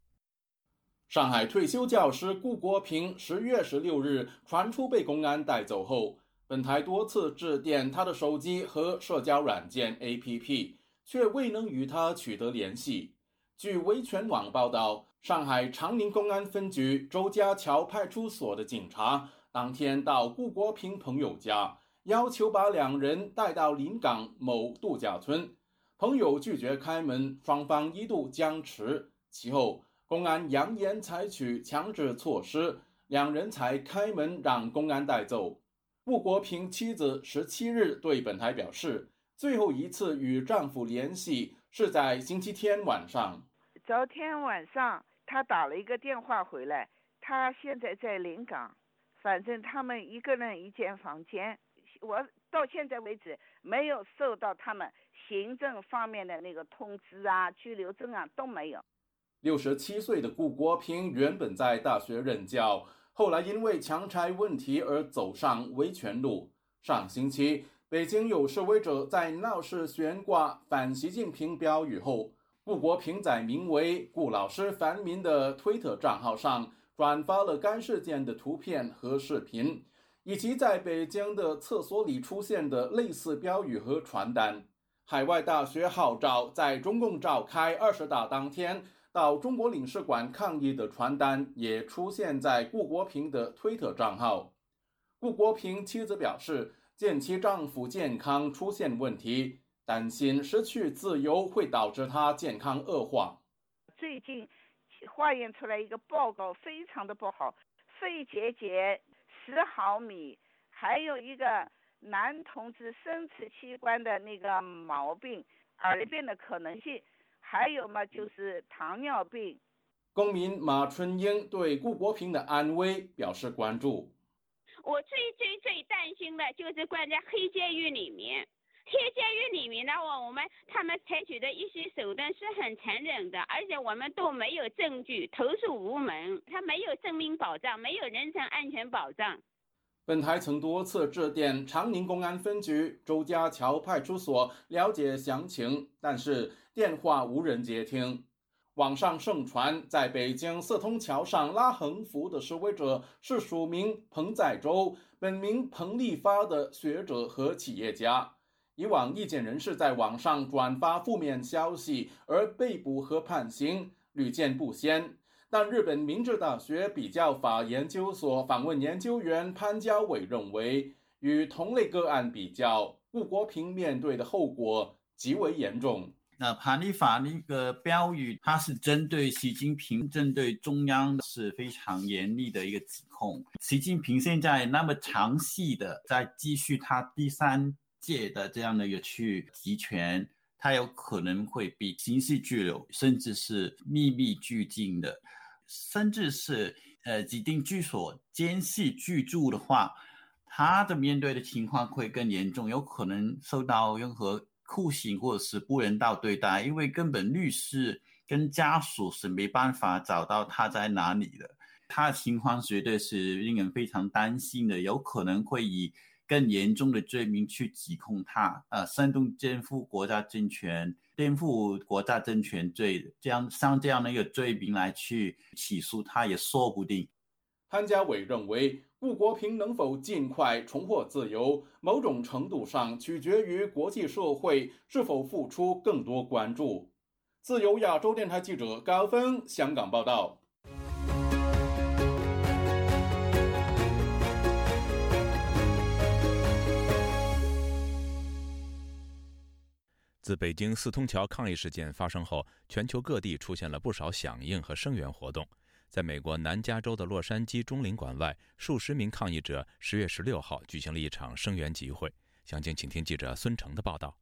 上海退休教师顾国平十月十六日传出被公安带走后，本台多次致电他的手机和社交软件 APP，却未能与他取得联系。据维权网报道，上海长宁公安分局周家桥派出所的警察当天到顾国平朋友家，要求把两人带到临港某度假村。朋友拒绝开门，双方一度僵持。其后，公安扬言采取强制措施，两人才开门让公安带走。顾国平妻子十七日对本台表示，最后一次与丈夫联系。是在星期天晚上。昨天晚上他打了一个电话回来，他现在在临港，反正他们一个人一间房间。我到现在为止没有收到他们行政方面的那个通知啊、拘留证啊都没有。六十七岁的顾国平原本在大学任教，后来因为强拆问题而走上维权路。上星期。北京有示威者在闹市悬挂反习近平标语后，顾国平在名为“顾老师樊民”的推特账号上转发了该事件的图片和视频，以及在北京的厕所里出现的类似标语和传单。海外大学号召在中共召开二十大当天到中国领事馆抗议的传单也出现在顾国平的推特账号。顾国平妻子表示。见其丈夫健康出现问题，担心失去自由会导致他健康恶化。最近化验出来一个报告，非常的不好，肺结节十毫米，还有一个男同志生殖器官的那个毛病，耳病的可能性，还有嘛就是糖尿病。公民马春英对顾国平的安危表示关注。我最最最担心的就是关在黑监狱里面，黑监狱里面的话，我们他们采取的一些手段是很残忍的，而且我们都没有证据，投诉无门，他没有生命保障，没有人身安全保障。本台曾多次致电长宁公安分局周家桥派出所了解详情，但是电话无人接听。网上盛传，在北京四通桥上拉横幅的示威者是署名彭载洲、本名彭立发的学者和企业家。以往意见人士在网上转发负面消息而被捕和判刑屡见不鲜，但日本明治大学比较法研究所访问研究员潘家伟认为，与同类个案比较，顾国平面对的后果极为严重。那潘立法那个标语，它是针对习近平、针对中央是非常严厉的一个指控。习近平现在那么长细的在继续他第三届的这样的一个去集权，他有可能会被刑事拘留，甚至是秘密拘禁的，甚至是呃指定居所监视居住的话，他的面对的情况会更严重，有可能受到任何。酷刑或者是不人道对待，因为根本律师跟家属是没办法找到他在哪里的，他的情况绝对是令人非常担心的，有可能会以更严重的罪名去指控他，呃，煽动颠覆国家政权、颠覆国家政权罪，这样像这样的一个罪名来去起诉他也说不定。潘家伟认为。顾国平能否尽快重获自由，某种程度上取决于国际社会是否付出更多关注。自由亚洲电台记者高峰香港报道。自北京四通桥抗议事件发生后，全球各地出现了不少响应和声援活动。在美国南加州的洛杉矶中领馆外，数十名抗议者十月十六号举行了一场声援集会。详情，请听记者孙成的报道。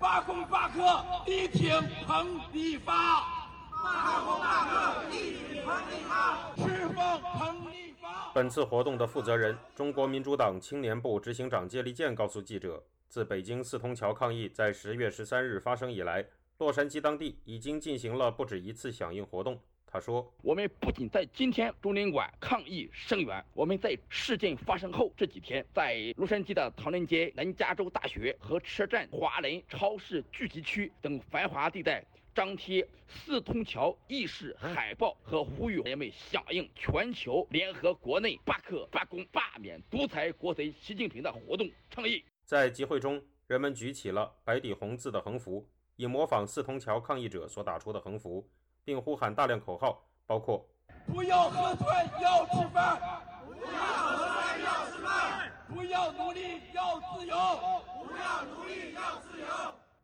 罢工罢课，力挺彭立发！罢工罢课，力挺彭立发！释放彭立发！本次活动的负责人，中国民主党青年部执行长谢立健告诉记者，自北京四通桥抗议在十月十三日发生以来，洛杉矶当地已经进行了不止一次响应活动。他说：“我们不仅在今天中领馆抗议声援，我们在事件发生后这几天，在洛杉矶的唐人街、南加州大学和车站、华人超市聚集区等繁华地带张贴四通桥义士海报和呼吁人们响应全球联合国内罢课、罢工、罢免独裁国贼习近平的活动倡议。”在集会中，人们举起了白底红字的横幅，以模仿四通桥抗议者所打出的横幅。并呼喊大量口号，包括“不要喝醉，要吃饭；不要喝醉，要吃饭；不要奴隶，要自由；不要奴隶，要自由”。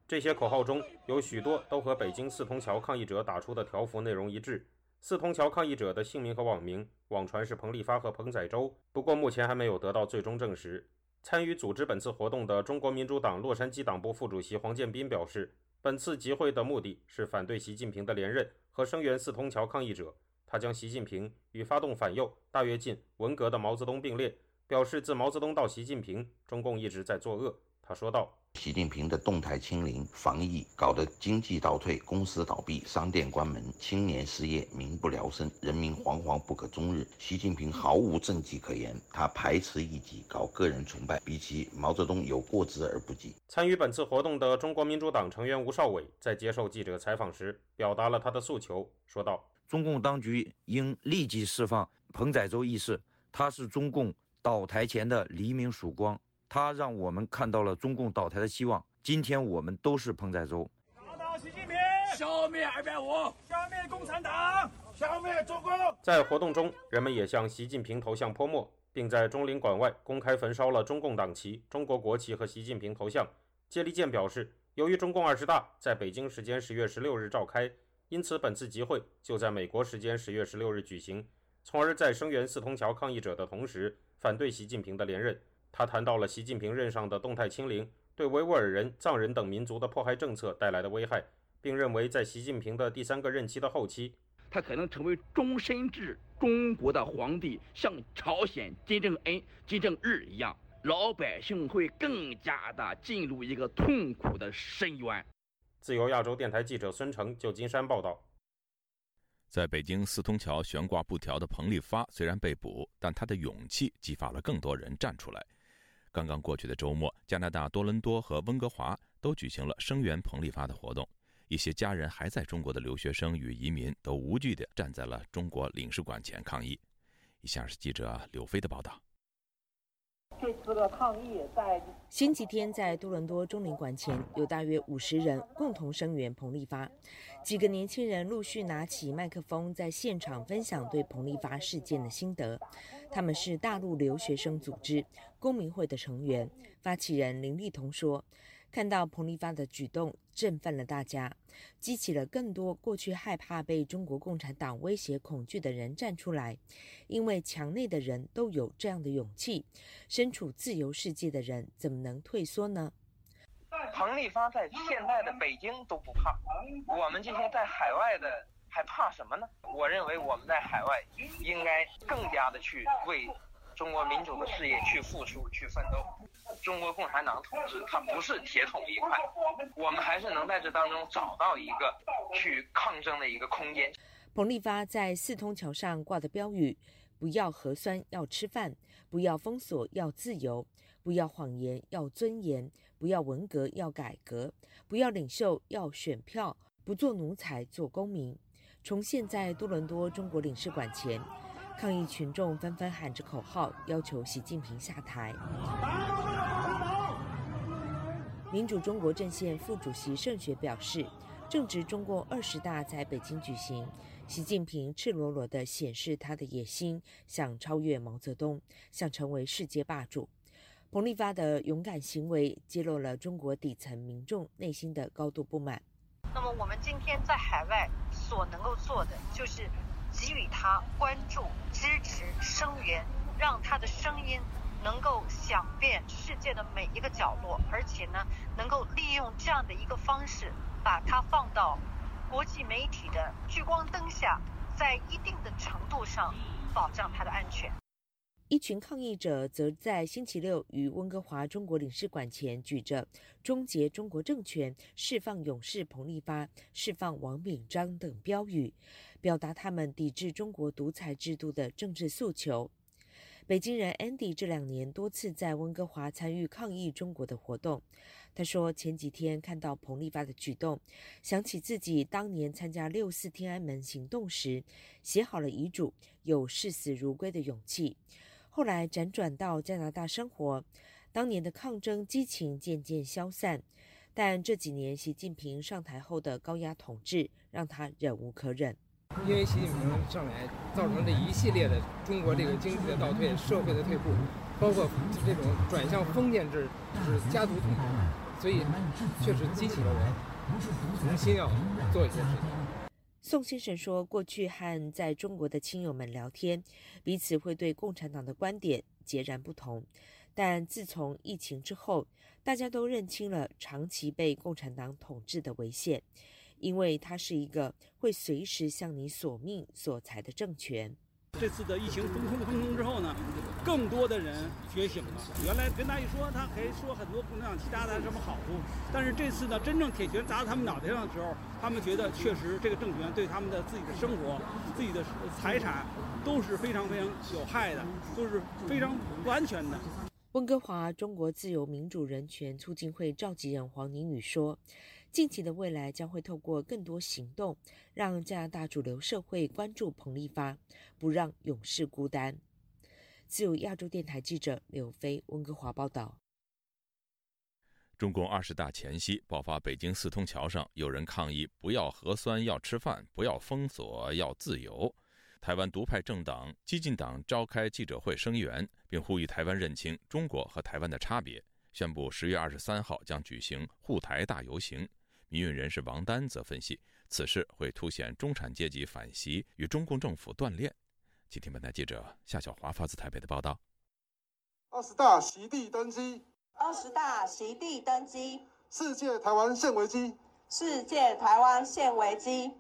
这些口号中有许多都和北京四通桥抗议者打出的条幅内容一致。四通桥抗议者的姓名和网名，网传是彭立发和彭载洲，不过目前还没有得到最终证实。参与组织本次活动的中国民主党洛杉矶党部副主席黄建斌表示，本次集会的目的是反对习近平的连任。和声援四通桥抗议者，他将习近平与发动反右、大跃进、文革的毛泽东并列，表示自毛泽东到习近平，中共一直在作恶。他说道：“习近平的动态清零、防疫搞得经济倒退、公司倒闭、商店关门、青年失业、民不聊生、人民惶惶不可终日。习近平毫无政绩可言，他排斥异己，搞个人崇拜，比起毛泽东有过之而不及。”参与本次活动的中国民主党成员吴少伟在接受记者采访时，表达了他的诉求，说道：“中共当局应立即释放彭载洲一事，他是中共倒台前的黎明曙光。”他让我们看到了中共倒台的希望。今天我们都是彭载舟。打倒习近平，消灭二百五，消灭共产党，消灭中共。在活动中，人们也向习近平头像泼墨，并在中领馆外公开焚烧了中共党旗、中国国旗和习近平头像。接力健表示，由于中共二十大在北京时间十月十六日召开，因此本次集会就在美国时间十月十六日举行，从而在声援四通桥抗议者的同时，反对习近平的连任。他谈到了习近平任上的动态清零对维吾尔人、藏人等民族的迫害政策带来的危害，并认为在习近平的第三个任期的后期，他可能成为终身制中国的皇帝，像朝鲜金正恩、金正日一样，老百姓会更加的进入一个痛苦的深渊。自由亚洲电台记者孙成，旧金山报道。在北京四通桥悬挂布条的彭立发虽然被捕，但他的勇气激发了更多人站出来。刚刚过去的周末，加拿大多伦多和温哥华都举行了声援彭立发的活动。一些家人还在中国的留学生与移民都无惧地站在了中国领事馆前抗议。以下是记者柳飞的报道。这次的抗议在星期天在多伦多中领馆前，有大约五十人共同声援彭立发。几个年轻人陆续拿起麦克风，在现场分享对彭立发事件的心得。他们是大陆留学生组织公民会的成员，发起人林立彤说：“看到彭丽发的举动，振奋了大家，激起了更多过去害怕被中国共产党威胁、恐惧的人站出来。因为墙内的人都有这样的勇气，身处自由世界的人怎么能退缩呢？”彭丽发在现在的北京都不怕，我们这些在海外的。还怕什么呢？我认为我们在海外应该更加的去为中国民主的事业去付出、去奋斗。中国共产党统治它不是铁桶一块，我们还是能在这当中找到一个去抗争的一个空间。彭立发在四通桥上挂的标语：“不要核酸，要吃饭；不要封锁，要自由；不要谎言，要尊严；不要文革，要改革；不要领袖，要选票；不做奴才，做公民。”重现在多伦多中国领事馆前，抗议群众纷纷喊着口号，要求习近平下台。民主中国阵线副主席盛雪表示，正值中共二十大在北京举行，习近平赤裸裸地显示他的野心，想超越毛泽东，想成为世界霸主。彭立发的勇敢行为揭露了中国底层民众内心的高度不满。那么，我们今天在海外。所能够做的就是给予他关注、支持、声援，让他的声音能够响遍世界的每一个角落，而且呢，能够利用这样的一个方式，把它放到国际媒体的聚光灯下，在一定的程度上保障它的安全。一群抗议者则在星期六于温哥华中国领事馆前举着“终结中国政权、释放勇士彭立发、释放王炳章”等标语，表达他们抵制中国独裁制度的政治诉求。北京人 Andy 这两年多次在温哥华参与抗议中国的活动。他说：“前几天看到彭立发的举动，想起自己当年参加六四天安门行动时，写好了遗嘱，有视死如归的勇气。”后来辗转到加拿大生活，当年的抗争激情渐渐消散，但这几年习近平上台后的高压统治让他忍无可忍。因为习近平上来，造成这一系列的中国这个经济的倒退、社会的退步，包括这种转向封建制、就是家族统治，所以确实激起了我重新要做一些事情。宋先生说：“过去和在中国的亲友们聊天，彼此会对共产党的观点截然不同。但自从疫情之后，大家都认清了长期被共产党统治的危险，因为它是一个会随时向你索命索财的政权。”这次的疫情封控封控之后呢，更多的人觉醒了。原来跟他一说，他可以说很多共产党其他的什么好处，但是这次呢，真正铁拳砸到他们脑袋上的时候，他们觉得确实这个政权对他们的自己的生活、自己的财产都是非常非常有害的，都是非常不安全的。温哥华中国自由民主人权促进会召集人黄宁宇说。近期的未来将会透过更多行动，让加拿大主流社会关注彭立发，不让勇士孤单。自由亚洲电台记者柳飞温哥华报道。中共二十大前夕爆发，北京四通桥上有人抗议：不要核酸，要吃饭；不要封锁，要自由。台湾独派政党激进党召开记者会声援，并呼吁台湾认清中国和台湾的差别，宣布十月二十三号将举行护台大游行。民运人士王丹则分析，此事会凸显中产阶级反袭与中共政府断裂。请听本台记者夏小华发自台北的报道：二十大席地登基，二十大席地登基，世界台湾现危机，世界台湾现危机。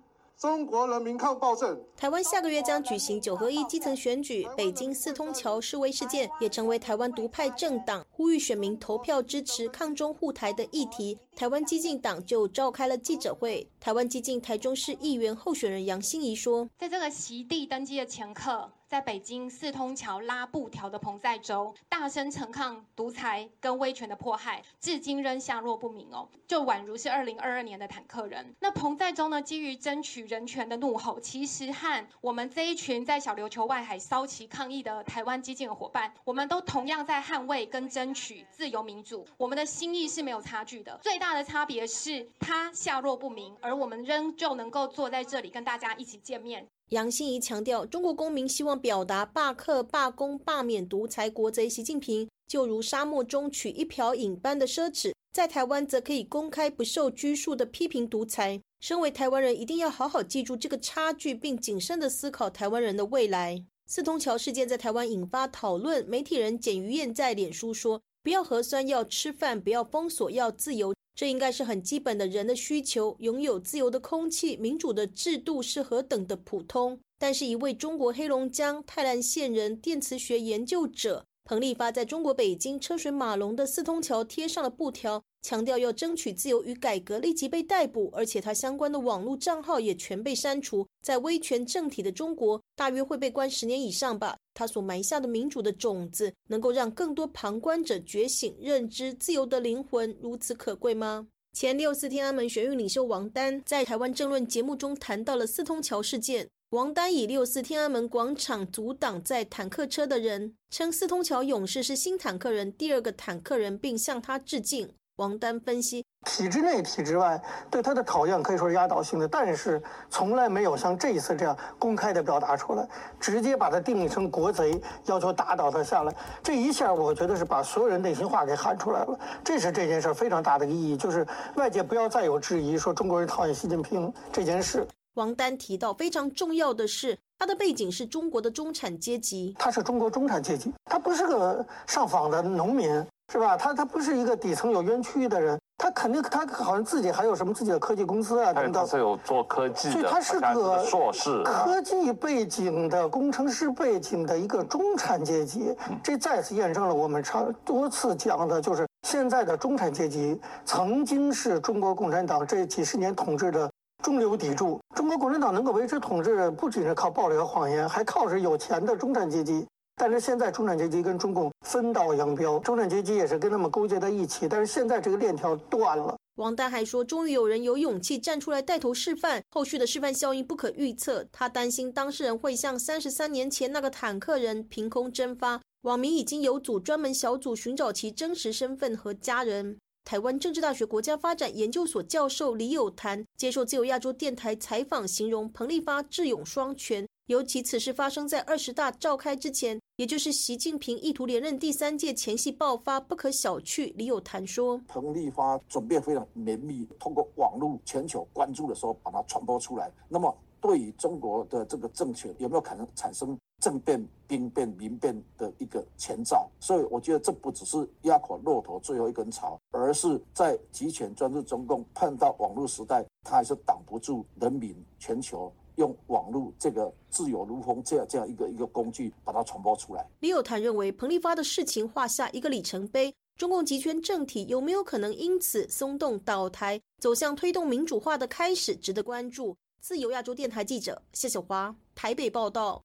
中国人民抗暴政。台湾下个月将举行九合一基层选举，北京四通桥示威事件也成为台湾独派政党呼吁选民投票支持抗中护台的议题。台湾激进党就召开了记者会。台湾激进台中市议员候选人杨心怡说：“在这个席地登基的前刻。”在北京四通桥拉布条的彭在洲，大声陈抗独裁跟威权的迫害，至今仍下落不明哦，就宛如是二零二二年的坦克人。那彭在洲呢，基于争取人权的怒吼，其实和我们这一群在小琉球外海骚旗抗议的台湾激进的伙伴，我们都同样在捍卫跟争取自由民主，我们的心意是没有差距的。最大的差别是他下落不明，而我们仍旧能够坐在这里跟大家一起见面。杨欣怡强调，中国公民希望表达罢课、罢工、罢免独裁国贼习近平，就如沙漠中取一瓢饮般的奢侈；在台湾，则可以公开不受拘束的批评独裁。身为台湾人，一定要好好记住这个差距，并谨慎的思考台湾人的未来。四通桥事件在台湾引发讨论，媒体人简于燕在脸书说：“不要核酸，要吃饭；不要封锁，要自由。”这应该是很基本的人的需求，拥有自由的空气、民主的制度是何等的普通。但是，一位中国黑龙江泰兰县人电磁学研究者彭立发在中国北京车水马龙的四通桥贴上了布条，强调要争取自由与改革，立即被逮捕，而且他相关的网络账号也全被删除。在威权政体的中国，大约会被关十年以上吧。他所埋下的民主的种子，能够让更多旁观者觉醒、认知自由的灵魂如此可贵吗？前六四天安门学运领袖王丹在台湾政论节目中谈到了四通桥事件。王丹以六四天安门广场阻挡在坦克车的人，称四通桥勇士是新坦克人第二个坦克人，并向他致敬。王丹分析，体制内、体制外对他的讨厌可以说是压倒性的，但是从来没有像这一次这样公开的表达出来，直接把他定义成国贼，要求打倒他下来。这一下，我觉得是把所有人内心话给喊出来了。这是这件事非常大的意义，就是外界不要再有质疑，说中国人讨厌习近平这件事。王丹提到，非常重要的是，他的背景是中国的中产阶级，他是中国中产阶级，他不是个上访的农民。是吧？他他不是一个底层有冤屈的人，他肯定他好像自己还有什么自己的科技公司啊等等。他是有做科技的，所以他是个硕士，科技背景的工程师背景的一个中产阶级。这再次验证了我们常多次讲的，就是现在的中产阶级曾经是中国共产党这几十年统治的中流砥柱。中国共产党能够维持统治，不仅是靠暴力和谎言，还靠是有钱的中产阶级。但是现在中产阶级跟中共分道扬镳，中产阶级也是跟他们勾结在一起。但是现在这个链条断了。王丹还说，终于有人有勇气站出来带头示范，后续的示范效应不可预测。他担心当事人会像三十三年前那个坦克人凭空蒸发。网民已经有组专门小组寻找其真实身份和家人。台湾政治大学国家发展研究所教授李友谈接受自由亚洲电台采访，形容彭立发智勇双全。尤其此事发生在二十大召开之前，也就是习近平意图连任第三届前夕爆发，不可小觑。李友谈说：“彭立发准备非常绵密，通过网络全球关注的时候把它传播出来。那么，对于中国的这个政权有没有可能产生政变、兵变、民变的一个前兆？所以，我觉得这不只是压垮骆驼最后一根草，而是在集权专制中共碰到网络时代，它还是挡不住人民全球。”用网络这个自由如风这样这样一个一个工具把它传播出来。李友谈认为，彭立发的事情画下一个里程碑，中共集权政体有没有可能因此松动倒台，走向推动民主化的开始，值得关注。自由亚洲电台记者谢小华台北报道。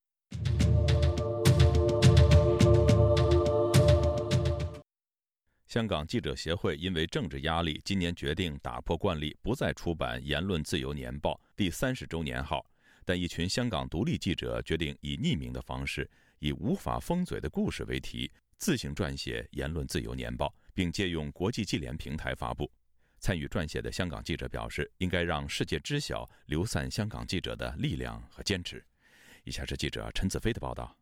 香港记者协会因为政治压力，今年决定打破惯例，不再出版《言论自由年报》第三十周年号。但一群香港独立记者决定以匿名的方式，以“无法封嘴的故事”为题，自行撰写《言论自由年报》，并借用国际记联平台发布。参与撰写的香港记者表示，应该让世界知晓流散香港记者的力量和坚持。以下是记者陈子飞的报道。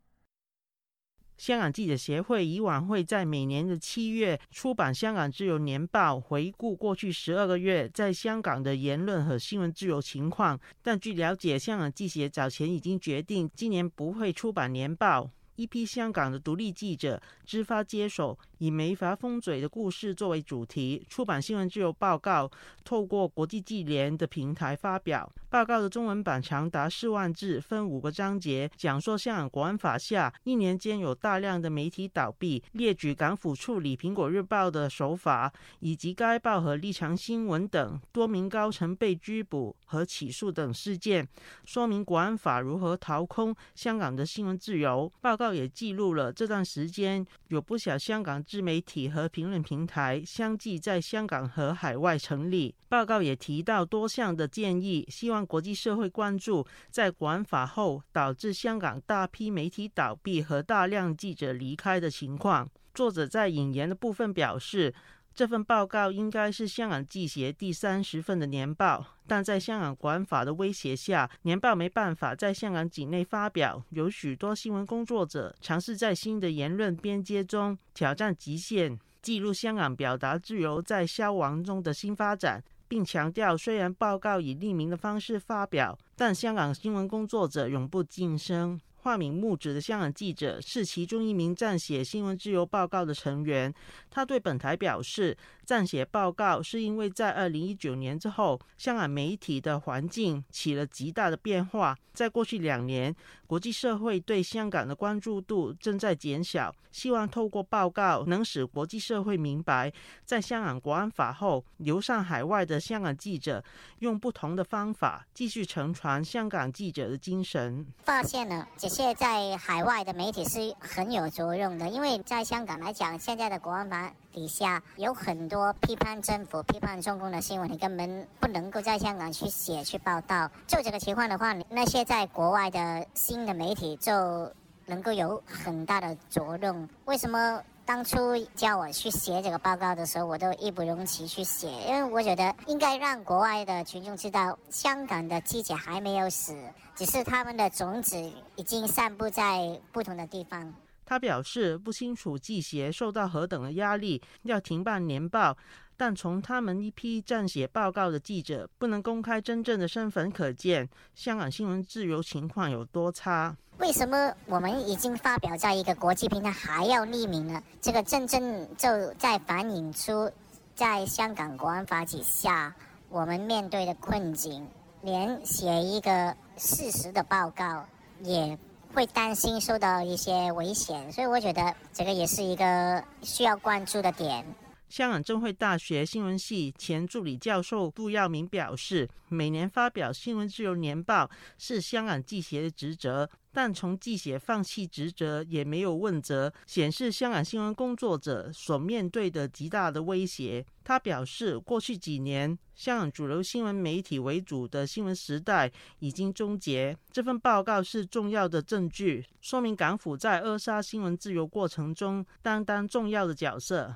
香港记者协会以往会在每年的七月出版《香港自由年报》，回顾过去十二个月在香港的言论和新闻自由情况。但据了解，香港记协早前已经决定，今年不会出版年报。一批香港的独立记者自发接手，以“没法封嘴”的故事作为主题，出版新闻自由报告，透过国际记联的平台发表。报告的中文版长达四万字，分五个章节，讲述香港国安法下一年间有大量的媒体倒闭，列举港府处理《苹果日报》的手法，以及该报和立场新闻等多名高层被拘捕和起诉等事件，说明国安法如何掏空香港的新闻自由。报告也记录了这段时间有不少香港自媒体和评论平台相继在香港和海外成立。报告也提到多项的建议，希望。国际社会关注在国安法后导致香港大批媒体倒闭和大量记者离开的情况。作者在引言的部分表示，这份报告应该是香港记协第三十份的年报，但在香港国安法的威胁下，年报没办法在香港境内发表。有许多新闻工作者尝试在新的言论边界中挑战极限，记录香港表达自由在消亡中的新发展。并强调，虽然报告以匿名的方式发表，但香港新闻工作者永不晋升。化名木子的香港记者是其中一名撰写《新闻自由报告》的成员。他对本台表示，撰写报告是因为在二零一九年之后，香港媒体的环境起了极大的变化。在过去两年，国际社会对香港的关注度正在减小。希望透过报告，能使国际社会明白，在香港国安法后，流上海外的香港记者用不同的方法继续承传香港记者的精神。发现了这些在海外的媒体是很有作用的，因为在香港来讲，现在的国安法底下有很多批判政府、批判中共的新闻，你根本不能够在香港去写、去报道。就这个情况的话，那些在国外的新的媒体就能够有很大的作用。为什么当初叫我去写这个报告的时候，我都义不容辞去写？因为我觉得应该让国外的群众知道，香港的记者还没有死，只是他们的种子已经散布在不同的地方。他表示不清楚记协受到何等的压力要停办年报，但从他们一批撰写报告的记者不能公开真正的身份可见，香港新闻自由情况有多差。为什么我们已经发表在一个国际平台还要匿名呢？这个真正就在反映出在香港国安法底下，我们面对的困境，连写一个事实的报告也会担心受到一些危险，所以我觉得这个也是一个需要关注的点。香港政会大学新闻系前助理教授杜耀明表示，每年发表新闻自由年报是香港记协的职责，但从记协放弃职责也没有问责，显示香港新闻工作者所面对的极大的威胁。他表示，过去几年香港主流新闻媒体为主的新闻时代已经终结。这份报告是重要的证据，说明港府在扼杀新闻自由过程中担当重要的角色。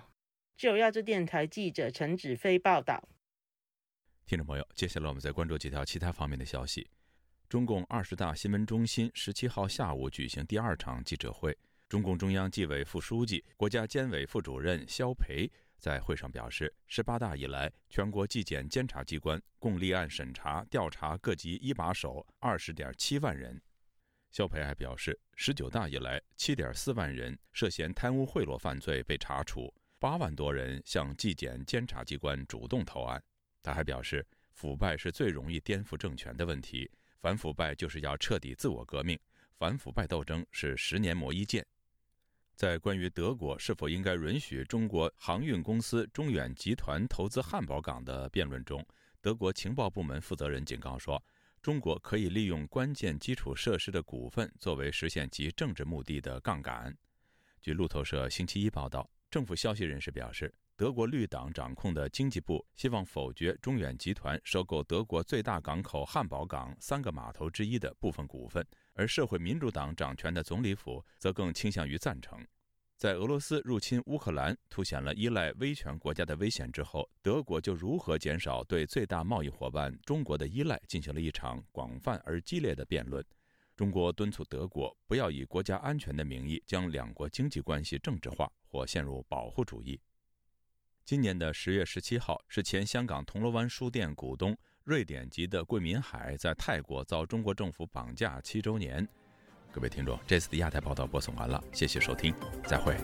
就亚洲电台记者陈子飞报道。听众朋友，接下来我们再关注几条其他方面的消息。中共二十大新闻中心十七号下午举行第二场记者会，中共中央纪委副书记、国家监委副主任肖培在会上表示，十八大以来，全国纪检监察机关共立案审查、调查各级一把手二十点七万人。肖培还表示，十九大以来，七点四万人涉嫌贪污贿赂犯罪被查处。八万多人向纪检监察机关主动投案。他还表示，腐败是最容易颠覆政权的问题，反腐败就是要彻底自我革命，反腐败斗争是十年磨一剑。在关于德国是否应该允许中国航运公司中远集团投资汉堡港的辩论中，德国情报部门负责人警告说，中国可以利用关键基础设施的股份作为实现其政治目的的杠杆。据路透社星期一报道。政府消息人士表示，德国绿党掌控的经济部希望否决中远集团收购德国最大港口汉堡港三个码头之一的部分股份，而社会民主党掌权的总理府则更倾向于赞成。在俄罗斯入侵乌克兰凸显了依赖威权国家的危险之后，德国就如何减少对最大贸易伙伴中国的依赖进行了一场广泛而激烈的辩论。中国敦促德国不要以国家安全的名义将两国经济关系政治化或陷入保护主义。今年的十月十七号是前香港铜锣湾书店股东瑞典籍的桂民海在泰国遭中国政府绑架七周年。各位听众，这次的亚太报道播送完了，谢谢收听，再会。